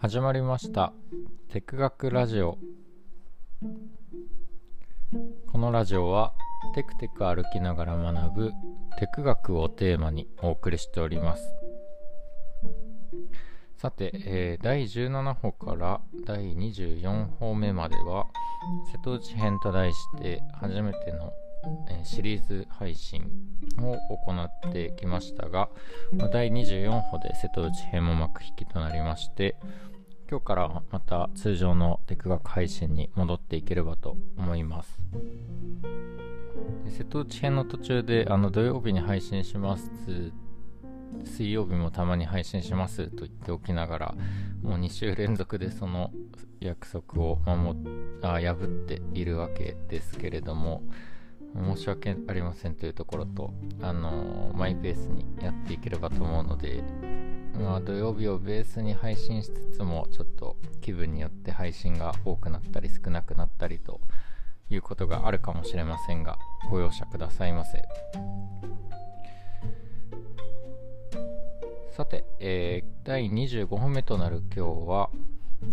始まりました。テク学ラジオ。このラジオはテクテク歩きながら学ぶテク学をテーマにお送りしております。さて、えー、第17歩から第24歩目までは瀬戸内編と題して初めてのえシリーズ配信を行ってきましたが、第24歩で瀬戸内編も幕引きとなりまして今日からまた通常のテク学配信に戻っていければと思います。瀬戸内編の途中であの土曜日に配信します水曜日もたまに配信しますと言っておきながらもう2週連続でその約束を守あ破っているわけですけれども申し訳ありませんというところと、あのー、マイペースにやっていければと思うので、まあ、土曜日をベースに配信しつつも、ちょっと気分によって配信が多くなったり少なくなったりということがあるかもしれませんが、ご容赦くださいませ。さて、えー、第25本目となる今日は、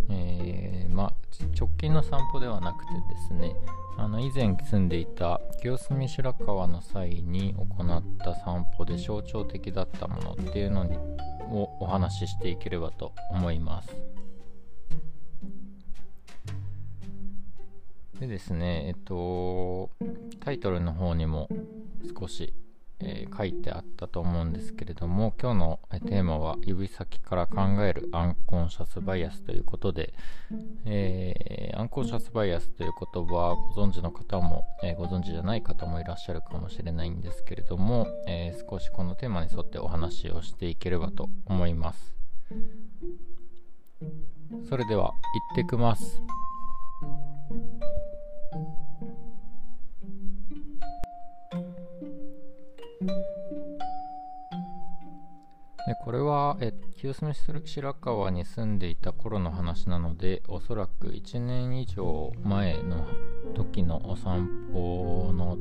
えー、まあ、直近の散歩ではなくてですね、あの以前住んでいた清澄白河の際に行った散歩で象徴的だったものっていうのにをお話ししていければと思います。でですね、えっと、タイトルの方にも少しえー、書いてあったと思うんですけれども今日のテーマは指先から考えるアンコンシャスバイアスということで、えー、アンコンシャスバイアスという言葉はご存知の方も、えー、ご存知じゃない方もいらっしゃるかもしれないんですけれども、え少しこのテーマに沿ってお話をしていければと思います。それでは行ってきます。でこれはえ清澄白河に住んでいた頃の話なのでおそらく1年以上前の時のお散歩の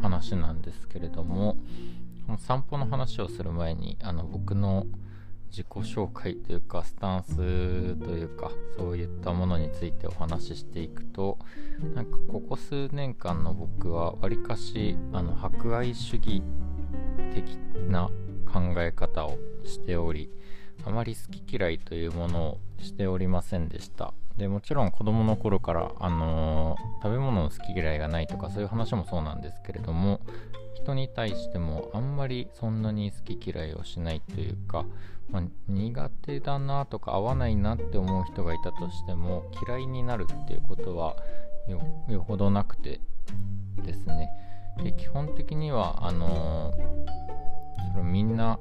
話なんですけれども散歩の話をする前にあの僕の自己紹介というかスタンスというかそういったものについてお話ししていくとなんかここ数年間の僕はわりかしあの博愛主義的な考え方をしておりあまり好き嫌いというものをしておりませんでした。でもちろん子供の頃から、あのー、食べ物の好き嫌いがないとかそういう話もそうなんですけれども人に対してもあんまりそんなに好き嫌いをしないというか、まあ、苦手だなとか合わないなって思う人がいたとしても嫌いになるっていうことはよほどなくてですね。で基本的にはあのーそれみんな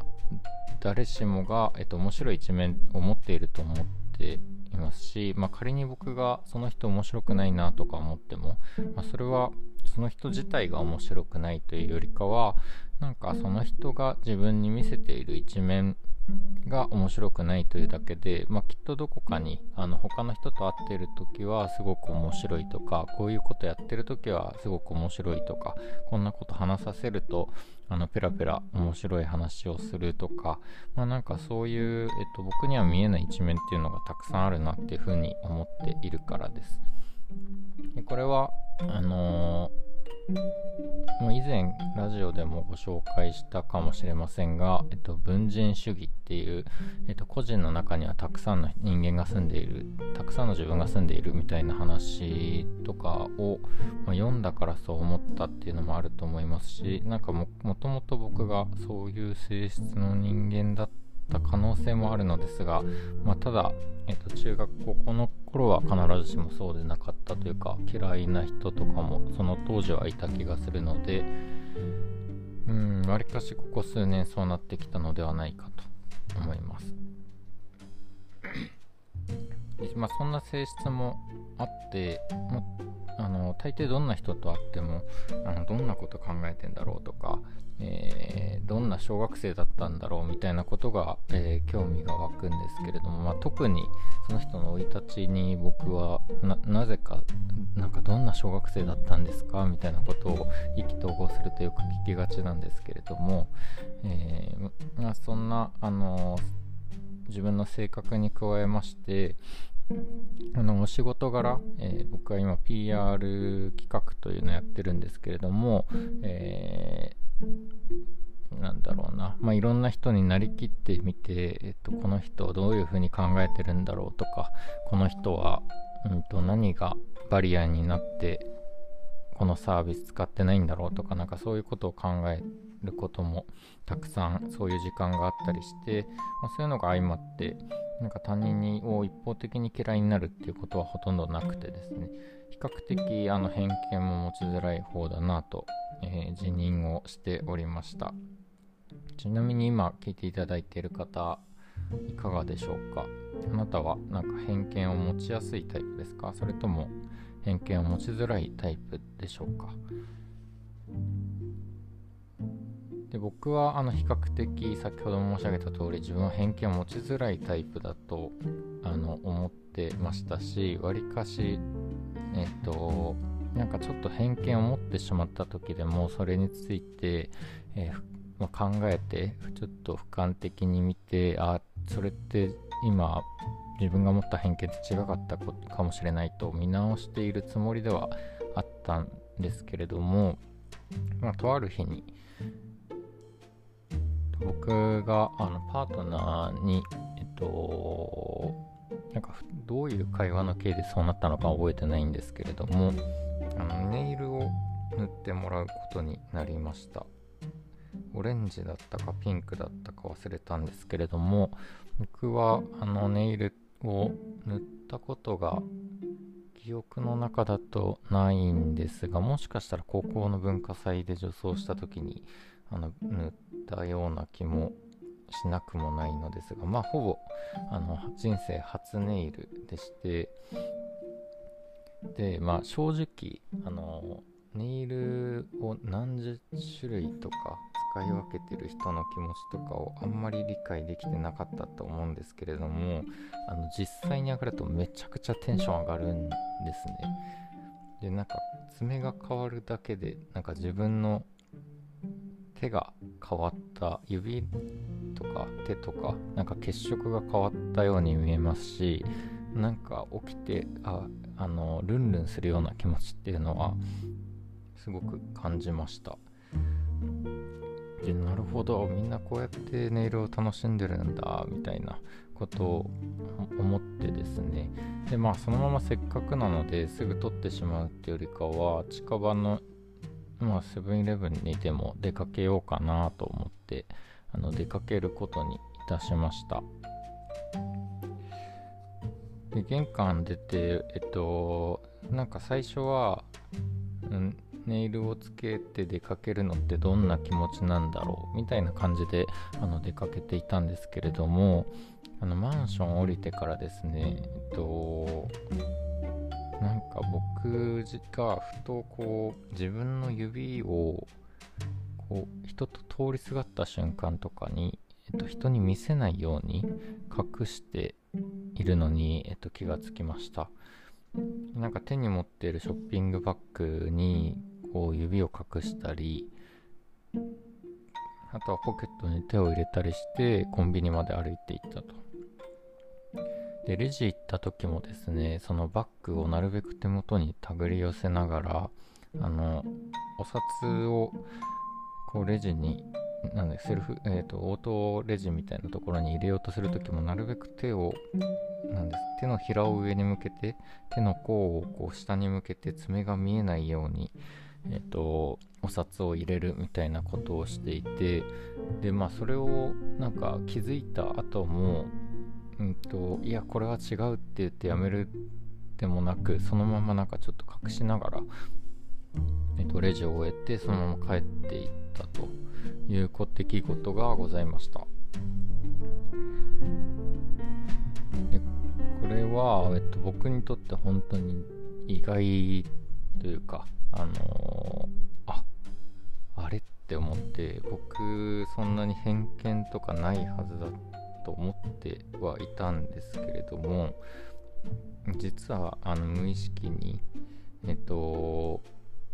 誰しもが、えっと、面白い一面を持っていると思ってますし、まあ、仮に僕がその人面白くないなとか思っても、まあ、それはその人自体が面白くないというよりかはなんかその人が自分に見せている一面が面白くないというだけで、まあ、きっとどこかにあの他の人と会っている時はすごく面白いとかこういうことやってる時はすごく面白いとかこんなこと話させるとあのペラペラ面白い話をするとか、まあ、なんかそういう、えっと、僕には見えない一面っていうのがたくさんあるなっていうふうに思っているからです。でこれはあのーま以前ラジオでもご紹介したかもしれませんが、えっと、文人主義っていう、えっと、個人の中にはたくさんの人間が住んでいるたくさんの自分が住んでいるみたいな話とかを、まあ、読んだからそう思ったっていうのもあると思いますしなんかもともと僕がそういう性質の人間だった可能性もあるのですが、まあ、ただ、えっと、中学高校の頃は必ずしもそうでなかったというか嫌いな人とかもその当時はいた気がするのでうんわりかしここ数年そうなってきたのではないかと思います。まあそんな性質もあってもあ大抵どんな人と会ってもあのどんなこと考えてんだろうとかえー、どんな小学生だったんだろうみたいなことが、えー、興味が湧くんですけれども、まあ、特にその人の生い立ちに僕はなぜかなんかどんな小学生だったんですかみたいなことを意気投合するとよく聞きがちなんですけれども、えー、まあ、そんな、あの自分の性格に加えましてあのお仕事柄、えー、僕は今 PR 企画というのをやってるんですけれども、えー、なんだろうな、まあ、いろんな人になりきってみて、えっと、この人をどういうふうに考えてるんだろうとかこの人は、うんと、何がバリアになってこのサービス使ってないんだろうとかなんかそういうことを考えることもたくさんそういう時間があったりして、まあ、そういうのが相まってなんか他人を一方的に嫌いになるっていうことはほとんどなくてですね。比較的あの偏見も持ちづらい方だなと、えー、辞任をしておりました。ちなみに今聞いていただいている方いかがでしょうか？あなたはなんか偏見を持ちやすいタイプですか？それとも偏見を持ちづらいタイプでしょうか。で僕はあの比較的先ほども申し上げた通り自分は偏見を持ちづらいタイプだとあの思ってましたしわりかしえっとなんかちょっと偏見を持ってしまった時でもそれについて、えーまあ、考えてちょっと俯瞰的に見てあそれって今自分が持った偏見と違かったかもしれないと見直しているつもりではあったんですけれども、まあ、とある日に僕があのパートナーに、えっと、なんかどういう会話の経緯でそうなったのか覚えてないんですけれども、あのネイルを塗ってもらうことになりました。オレンジだったかピンクだったか忘れたんですけれども、僕はあのネイルを塗ったことが記憶の中だとないんですが、もしかしたら高校の文化祭で女装した時にあの塗ったような気もしなくもないのですがまあほぼあの人生初ネイルでしてでまあ正直あのネイルを何十種類とか使い分けてる人の気持ちとかをあんまり理解できてなかったと思うんですけれどもあの実際に上がるとめちゃくちゃテンション上がるんですね。でなんか爪が変わるだけでなんか自分の手が変わった指とか手とかなんか血色が変わったように見えますしなんか起きてああのルンルンするような気持ちっていうのはすごく感じました。でなるほどみんなこうやってネイルを楽しんでるんだみたいなことを思ってですね。でまあそのまませっかくなのですぐ取ってしまうっていうよりかは近場のまあセブンイレブンにでも出かけようかなと思ってあの出かけることにいたしました。で玄関出てえっとなんか最初は、うん、ネイルをつけて出かけるのってどんな気持ちなんだろうみたいな感じであの出かけていたんですけれどもあのマンション降りてからですねえっとなんか僕がふとこう自分の指をこう人と通りすがった瞬間とかに、えっと、人に見せないように隠しているのに、えっと、気がつきました。なんか手に持っているショッピングバッグにこう指を隠したりあとはポケットに手を入れたりしてコンビニまで歩いていったと。で、レジ行った時もですね、そのバッグをなるべく手元に手繰り寄せながら、あの、お札を、こう、レジに、なんで、セルフ、えっ、ー、と、オートレジみたいなところに入れようとする時も、なるべく手を、なんです、手のひらを上に向けて、手の甲をこう下に向けて爪が見えないように、えっ、と、お札を入れるみたいなことをしていて、で、まあ、それをなんか気づいた後も、うんと、いや、これは違うって言ってやめるでもなく、そのままなんかちょっと隠しながら、えっと、レジを終えて、そのまま帰っていったという出来事がございました。でこれは、えっと、僕にとって本当に意外というか、あの、あ、あれって思って、僕、そんなに偏見とかないはずだと思ってはいたんですけれども実はあの無意識にえっと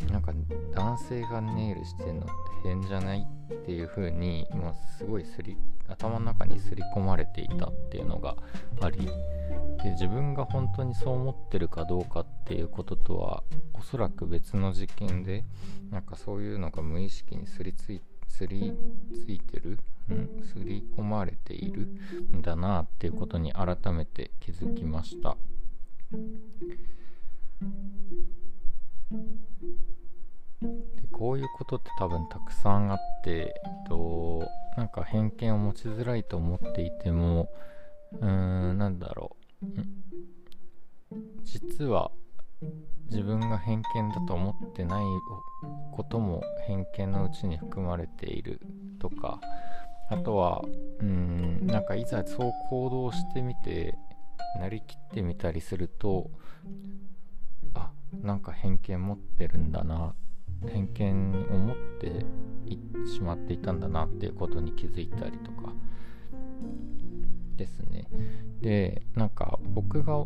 なんか男性がネイルしてるのって変じゃないっっていう風にもうすごいすり頭の中に刷り込まれていたっていうのがありで自分が本当にそう思ってるかどうかっていうこととはおそらく別の事件でなんかそういうのが無意識にすりついすりついてるうんすり込まれているんだなっていうことに改めて気づきました。こういうことって多分たくさんあって、えっと、なんか偏見を持ちづらいと思っていてもうーんなんだろう。実は自分が偏見だと思ってないことも偏見のうちに含まれているとかあとはうんなんかいざそう行動してみてなりきってみたりするとあなんか偏見持ってるんだなって偏見を持ってしまっていたんだなっていうことに気づいたりとかですねでなんか僕が、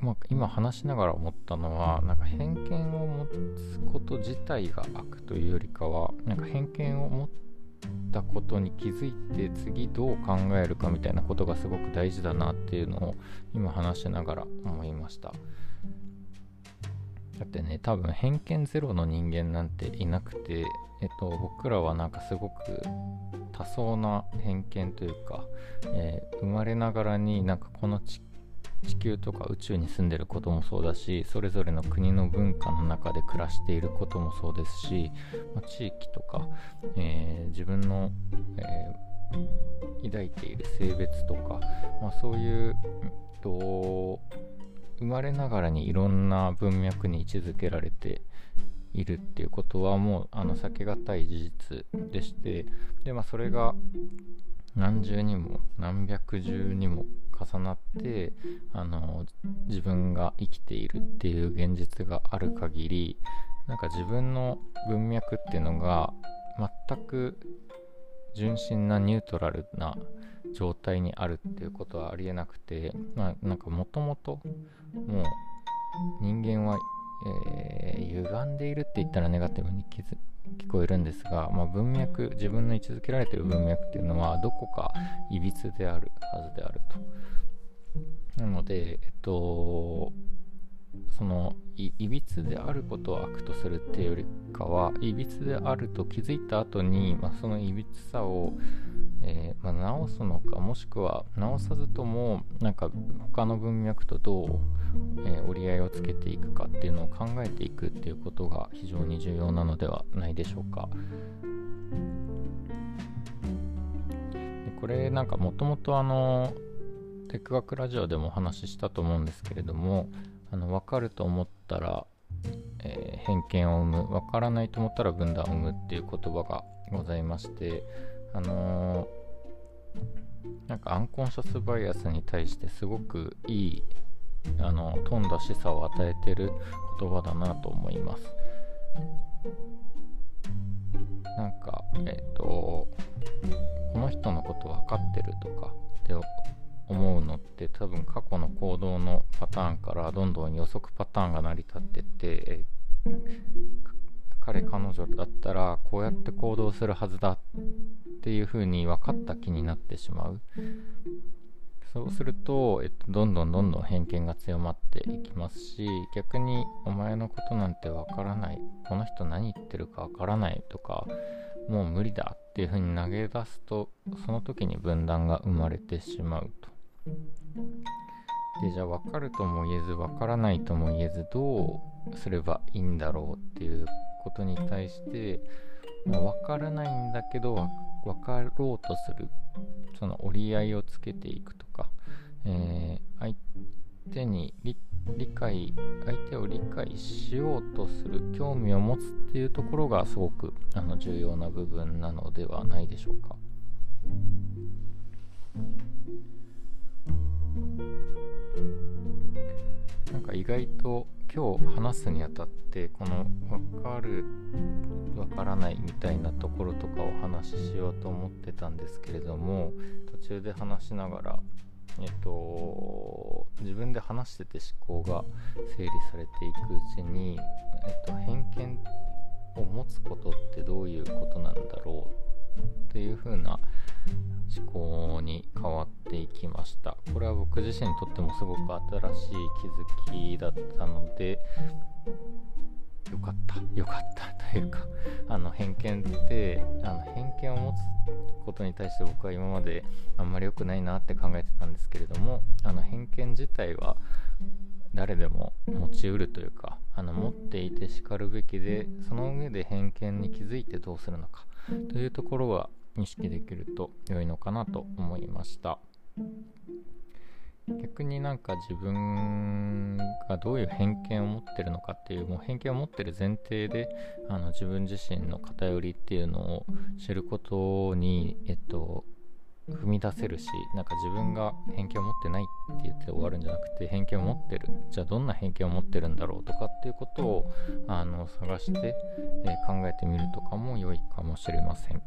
まあ、今話しながら思ったのはなんか偏見を持つこと自体が悪というよりかはなんか偏見を持ったことに気づいて次どう考えるかみたいなことがすごく大事だなっていうのを今話しながら思いました。だってね多分偏見ゼロの人間なんていなくて、えっと、僕らはなんかすごく多層な偏見というか、えー、生まれながらになんかこの地球とか宇宙に住んでることもそうだしそれぞれの国の文化の中で暮らしていることもそうですし、まあ、地域とか、えー、自分の、えー、抱いている性別とか、まあ、そういう、と生まれながらにいろんな文脈に位置づけられているっていうことはもうあの避けがたい事実でしてで、まあ、それが何重にも何百重にも重なってあの自分が生きているっていう現実がある限りなんか自分の文脈っていうのが全く純真なニュートラルな状態にあるっていうことはありえなくてまあなんかもともともう人間は、えー、歪んでいるって言ったらネガティブに気づ聞こえるんですが、まあ、文脈自分の位置づけられてる文脈っていうのはどこかいびつであるはずであると。なのでえっとそのいびつであることを悪とするっていうよりかはいびつであると気づいた後に、まあ、そのいびつさをえー、まあ、直すのかもしくは直さずともなんか他の文脈とどう、えー、折り合いをつけていくかっていうのを考えていくっていうことが非常に重要なのではないでしょうか。これなんかもともとあのテック学ラジオでもお話ししたと思うんですけれどもあの分かると思ったら、えー、偏見を生む分からないと思ったら分断を生むっていう言葉がございましてあのー、なんかアンコンシャスバイアスに対してすごくいいあの富んだ示唆を与えてる言葉だなと思います。なんかえっ、ー、とこの人のこと分かってるとかって思うのって多分過去の行動のパターンからどんどん予測パターンが成り立ってって、彼彼女だったらこうやって行動するはずだっていう風に分かった気になってしまう。そうすると、えっと、どんどんどんどん偏見が強まっていきますし逆にお前のことなんて分からない。この人何言ってるか分からないとかもう無理だっていう風に投げ出すとその時に分断が生まれてしまうと。でじゃあ分かるとも言えず分からないとも言えずどうすればいいんだろうっていうことに対してまあ、分からないんだけど分かろうとするその折り合いをつけていくとか、えー、相手に理解相手を理解しようとする興味を持つっていうところがすごくあの重要な部分なのではないでしょうか。なんか意外と今日話すにあたってこの分かる分からないみたいなところとかを話ししようと思ってたんですけれども途中で話しながらえっと自分で話してて思考が整理されていくうちに、えっと、偏見を持つことってどういうことなんだろう風な思考に変わっていきました。これは僕自身にとってもすごく新しい気づきだったのでよかったよかった というかあの偏見ってあの偏見を持つことに対して僕は今まであんまり良くないなって考えてたんですけれどもあの偏見自体は誰でも持ちうるというかあの持っていてしかるべきでその上で偏見に気づいてどうするのかというところは意識できると良いのかなと思いました。逆になんか自分がどういう偏見を持ってるのかっていうもう偏見を持ってる前提であの自分自身の偏りっていうのを知ることにえっと踏み出せるしなんか自分が偏見を持ってないって言って終わるんじゃなくて偏見を持ってるじゃあどんな偏見を持ってるんだろうとかっていうことをあの探して、えー、考えてみるとかも良いかもしれません。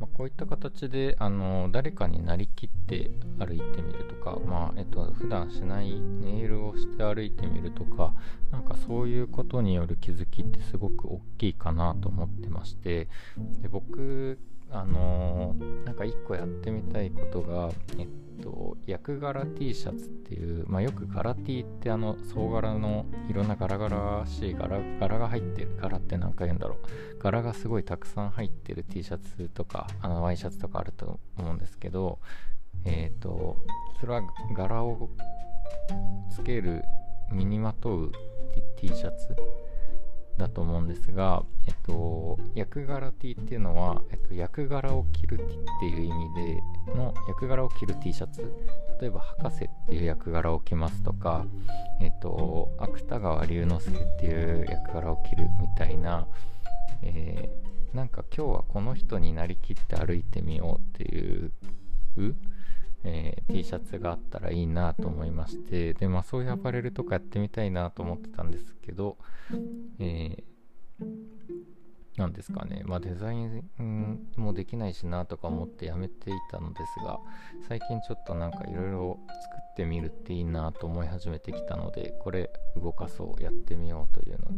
まあ、こういった形であの誰かになりきって歩いてみるとか、まあえっと普段しないネイルをして歩いてみるとかなんかそういうことによる気づきってすごく大きいかなと思ってましてで僕あのー、なんか一個やってみたいことが、えっと、役柄 T シャツっていう、まあ、よく柄 T ってあの総柄のいろんなガラガラしい柄柄が入ってる柄って何か言うんだろう。柄がすごいたくさん入ってる T シャツとかあのワイシャツとかあると思うんですけどえっ、とそれは柄をつける身にまとう T シャツだと思うんですが、えっと、役柄 T っていうのは、えっと、役柄を着る T っていう意味での役柄を着る T シャツ。例えば博士っていう役柄を着ますとか、えっと、芥川龍之介っていう役柄を着るみたいな、えー、なんか今日はこの人になりきって歩いてみようっていうえー、T シャツがあったらいいなと思いましてで、まあ、そういうアパレルとかやってみたいなと思ってたんですけど、えー、ですかね、まあ、デザインもできないしなとか思ってやめていたのですが最近ちょっとなんかいろいろ作ってみるっていいなと思い始めてきたのでこれ動かそうやってみようというの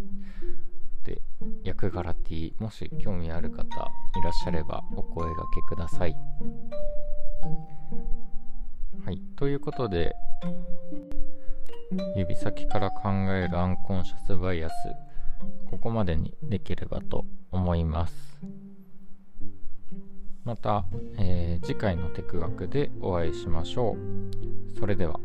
で役柄 T もし興味ある方いらっしゃればお声がけください。はい、ということで指先から考えるアンコンシャスバイアスここまでにできればと思います。また、えー、次回のテク学でお会いしましょう。それでは。